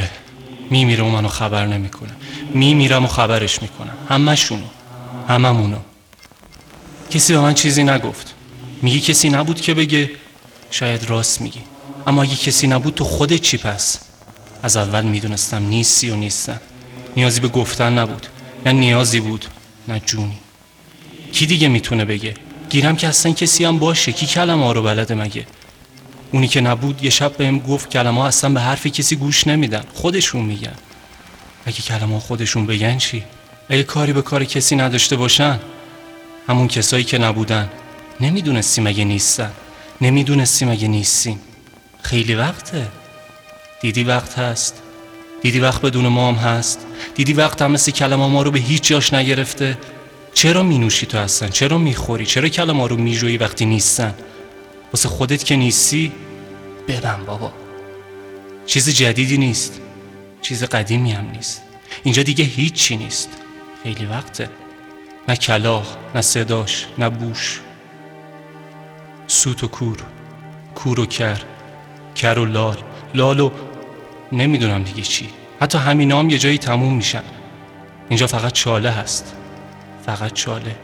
میمیره. میمیره و منو خبر نمی‌کنه. میمیرم و خبرش می‌کنم. همشونو هممونو. کسی به من چیزی نگفت. میگی کسی نبود که بگه شاید راست میگی. اما اگه کسی نبود تو خودت چی پس؟ از اول می‌دونستم نیستی و نیستم. نیازی به گفتن نبود. نه نیازی بود نه جونی. کی دیگه می‌تونه بگه؟ گیرم که اصلا کسی هم باشه. کی کلمه ها رو بلده مگه؟ اونی که نبود یه شب بهم گفت کلمه اصلا به حرف کسی گوش نمیدن. خودشون میگن. اگه کلمه خودشون بگن چی؟ اگه کاری به کار کسی نداشته باشن؟ همون کسایی که نبودن. نمی‌دونستیم اگه نیستن. نمی‌دونستیم اگه نیستیم. خیلی وقته. دیدی وقت هست. دیدی وقت بدون ما هم هست. دیدی وقت هم مثل کلمه ما رو به هیچ جاش نگرفته. چرا می نوشی تو هستن چرا می خوری چرا کلمه رو می جویی وقتی نیستن؟ واسه خودت که نیستی؟ ببن بابا. چیز جدیدی نیست. چیز قدیمی هم نیست. اینجا دیگه هیچی نیست. خیلی وقته. نه کلاخ نه صداش نه بوش. سوت و کور کور و کر کر و لال. لال و نمی‌دونم دیگه چی. حتی همین هم یه جایی تموم میشن اینجا فقط چاله هست. فقط چاله.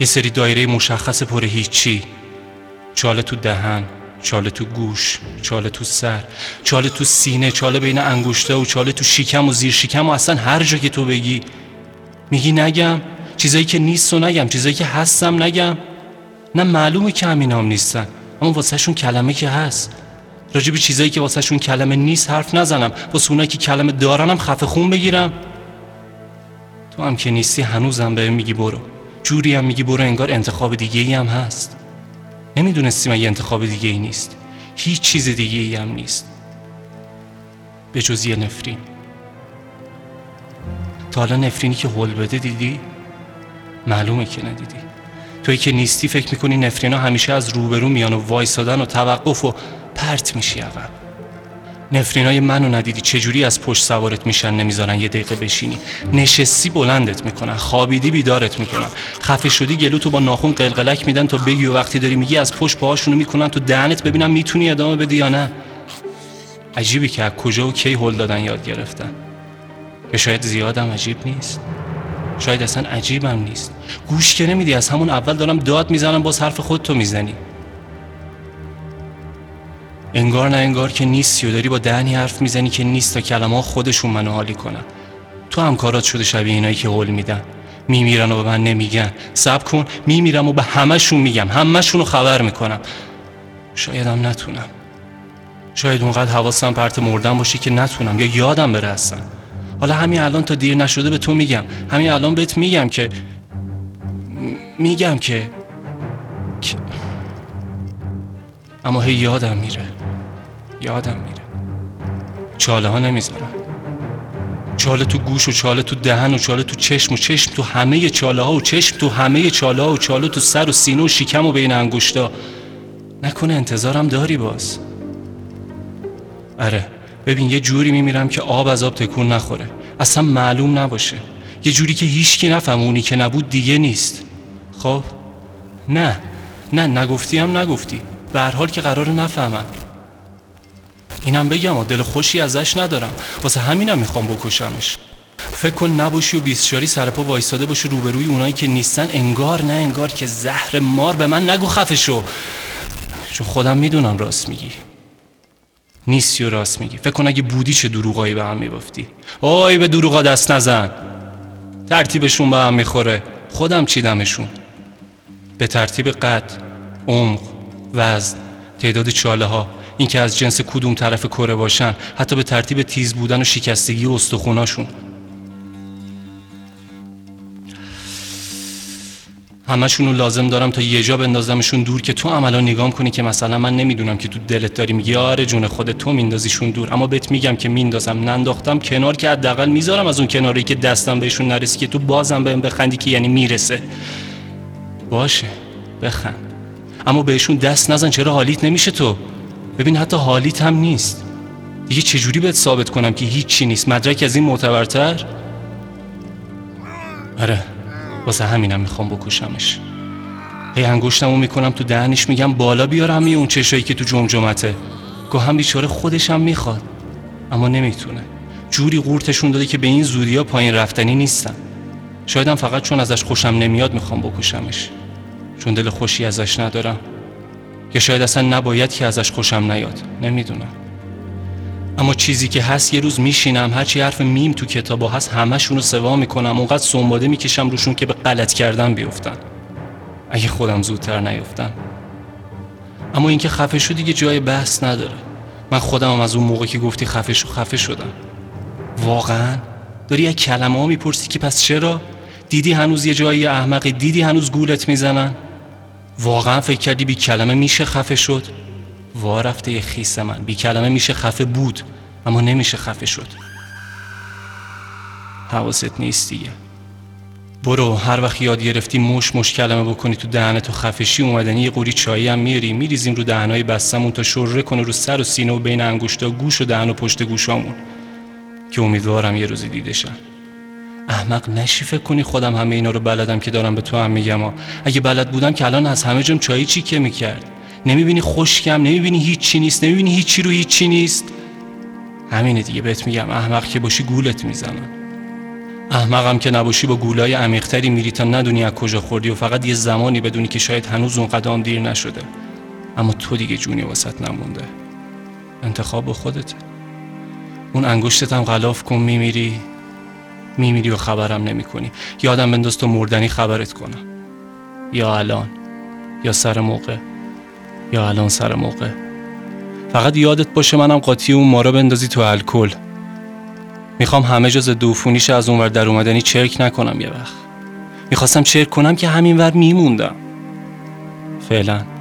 یه سری دایره مشخص پر هیچی. چاله تو دهن. چاله تو گوش چاله تو سر چاله تو سینه چاله بین انگشته و چاله تو شکم و زیر شکم و اصلا هر جا که تو بگی. میگی نگم چیزایی که نیست و نگم چیزایی که هستم نگم. نه معلومه که همین هم نیستن اما واسه شون کلمه که هست. راجب چیزایی که واسه شون کلمه نیست حرف نزنم. واسه اونایی که کلمه دارنم خفه خون بگیرم. تو هم که نیستی هنوزم به میگی برو. جوری هم میگی برو انگار انتخاب دیگه ای هم هست. نمی‌دونستیم اگه انتخاب دیگه ای نیست. هیچ چیز دیگه ای هم نیست. به جز یه نفرین. تا حالا نفرینی که هول بده دیدی؟ معلومه که ندیدی. توی که نیستی فکر می‌کنی نفرینا همیشه از روبرو میان و وایسادن و توقف و پرت میشی عقب نفرینای منو ندیدی چجوری از پشت سوارت میشن نمی‌ذارن یه دقیقه بشینی؟ نشستی بلندت می‌کنن خوابیدی بیدارت می‌کنن. خفه شدی گلو تو با ناخون قلقلک میدن تا بگی و وقتی داری میگی از پشت پاهاشونو می‌کنن تو دهنت ببینم می‌تونی ادامه بدی یا نه؟ عجیبی که از کجا و کی هل دادن یاد گرفتن. یا شاید زیادم عجیب نیست. شاید اصلا عجیبم نیست. گوش که نمیدی از همون اول دارم داد می‌زنم باز حرف خودتو می‌زنی. انگار نه انگار که نیستی و داری با دهنی حرف می‌زنی که نیست تا کلمه خودشون منو حالی کنن. تو همکارات شده شبیه اینایی که حل میدن. میمیرن و به من نمیگن. سب کن. میمیرم و به همشون میگم. همشون رو خبر می‌کنم. شایدم نتونم. شاید اونقدر حواسم پرت مردن باشه که نتونم. یا یادم بره اصلا. حالا همین الان تا دیر نشده به تو میگم. همین الان بهت میگم که میگم که اما هی یادم میره. یادم میره. چاله ها نمی‌ذارم چاله تو گوش و چاله تو دهن و چاله تو چشم و چشم تو همه چاله ها و چشم تو همه چاله ها و چاله تو سر و سینه و شکم و بین انگشتا. نکنه انتظارم داری باز. اره ببین یه جوری میمیرم که آب از آب تکون نخوره. اصلا معلوم نباشه. یه جوری که هیچکی نفهم اونی که نبود دیگه نیست. خب؟ نه. نه نگفتی هم نگفتی. به هر حال که قرار نفهمم. اینم بگم دل خوشی ازش ندارم. واسه همینم می‌خوام بکشمش. فکر کن نباشی و بیستشاری سر پا وایساده باشی روبروی اونایی که نیستن. انگار نه انگار که زهر مار به من نگو خفه شو چون خودم می‌دونم راست میگی. نیستی و راست میگی. فکر کن اگه بودی چه دروغایی به هم میبافتی آی به دروغا دست نزن. ترتیبشون به هم می‌خوره. خودم چیدمشون. به ترتیب قد عمق وزن تعداد چاله ها اینکه از جنس کدوم طرف کره باشن حتی به ترتیب تیز بودن و شکستگی استخوناشون. همشون رو لازم دارم تا یه جا بندازمشون دور که تو عملا نگام کنی که مثلا من نمی‌دونم که تو دلت داری میگی آره جون خود تو میندازیشون دور اما بهت میگم که میندازم. ننداختم کنار که حداقل می‌ذارم از اون کناری که دستم بهشون نرسی که تو بازم بهم بخندی که یعنی می‌رسه. باشه بخند. اما بهشون دست نزن چرا حالیت نمیشه تو؟ ببین حتی حالیت هم نیست. دیگه چجوری بهت ثابت کنم که هیچی نیست؟ مدرک از این معتبرتر؟ آره واسه همینم می‌خوام بکشمش. هی انگشتمو می‌کنم تو دهنش میگم بالا بیار همه اون چشایی که تو جمجمته. گاه هم بیچاره خودشم می‌خواد اما نمی‌تونه. جوری قورتشون داده که به این زودی ها پایین رفتنی نیستن. شایدم فقط چون ازش خوشم نمیاد می‌خوام بکشمش. چون دل خوشی ازش ندارم. که شاید اصلا نباید که ازش خوشم نیاد. نمی‌دونم. اما چیزی که هست یه روز میشینم هرچی حرف میم تو کتاب هست همشون رو سوا می‌کنم. اونقدر سنباده می‌کشم روشون که به غلط کردن بیفتن. اگه خودم زودتر نیفتم. اما اینکه خفه شو دیگه جای بحث نداره. من خودم هم از اون موقع که گفتی خفه شو خفه شدم. واقعا؟ داری یک کلمه ها می‌پرسی که پس چرا؟ دیدی هنوز یه جایی احمقی؟ دیدی هنوز گولت می‌زنن؟ واقعا فکر کردی بی کلمه میشه خفه شد؟ وا رفته یه خیس من. بی کلمه میشه خفه بود اما نمیشه خفه شد. حواست نیست دیگه. برو هر وقت یاد گرفتی مش مش کلمه بکنی تو دهنتو خفشی اومدنی یه قوری چایی هم میری. میریزیم رو دهنهای بستمون تا شره کنه رو سر و سینه و بین انگشتا گوش و دهن و پشت گوشامون. که امیدوارم یه روزی دیدشن احمق نشی فکر کنی خودم همه اینا رو بلدم که دارم به تو هم میگم ها. اگه بلد بودم که الان از همه جم چایی چی که می‌کرد؟ نمی‌بینی خشکم نمی‌بینی هیچی نیست نمی‌بینی هیچی رو هیچی نیست؟ همینه دیگه بهت میگم احمق که باشی گولت می‌زنن احمقم که نباشی با گولای عمیقتری میری تا ندونی از کجا خوردی و فقط یه زمانی بدونی که شاید هنوز اون قدم دیر نشده. اما تو دیگه جونی وسط نمونده. انتخاب با خودته اون انگشتت هم غلاف کن میمیری. میمیری و خبرم نمی کنی یادم بنداز تو مردنی خبرت کنم. یا الان. یا سر موقع. یا الان سر موقع. فقط یادت باشه منم قاطی اون مارا بندازی تو الکل. می‌خوام همه جا ضد عفونیش از اونور در اومدنی چرک نکنم یه وقت. می‌خواستم چرک کنم که همین ور میموندم. فعلا.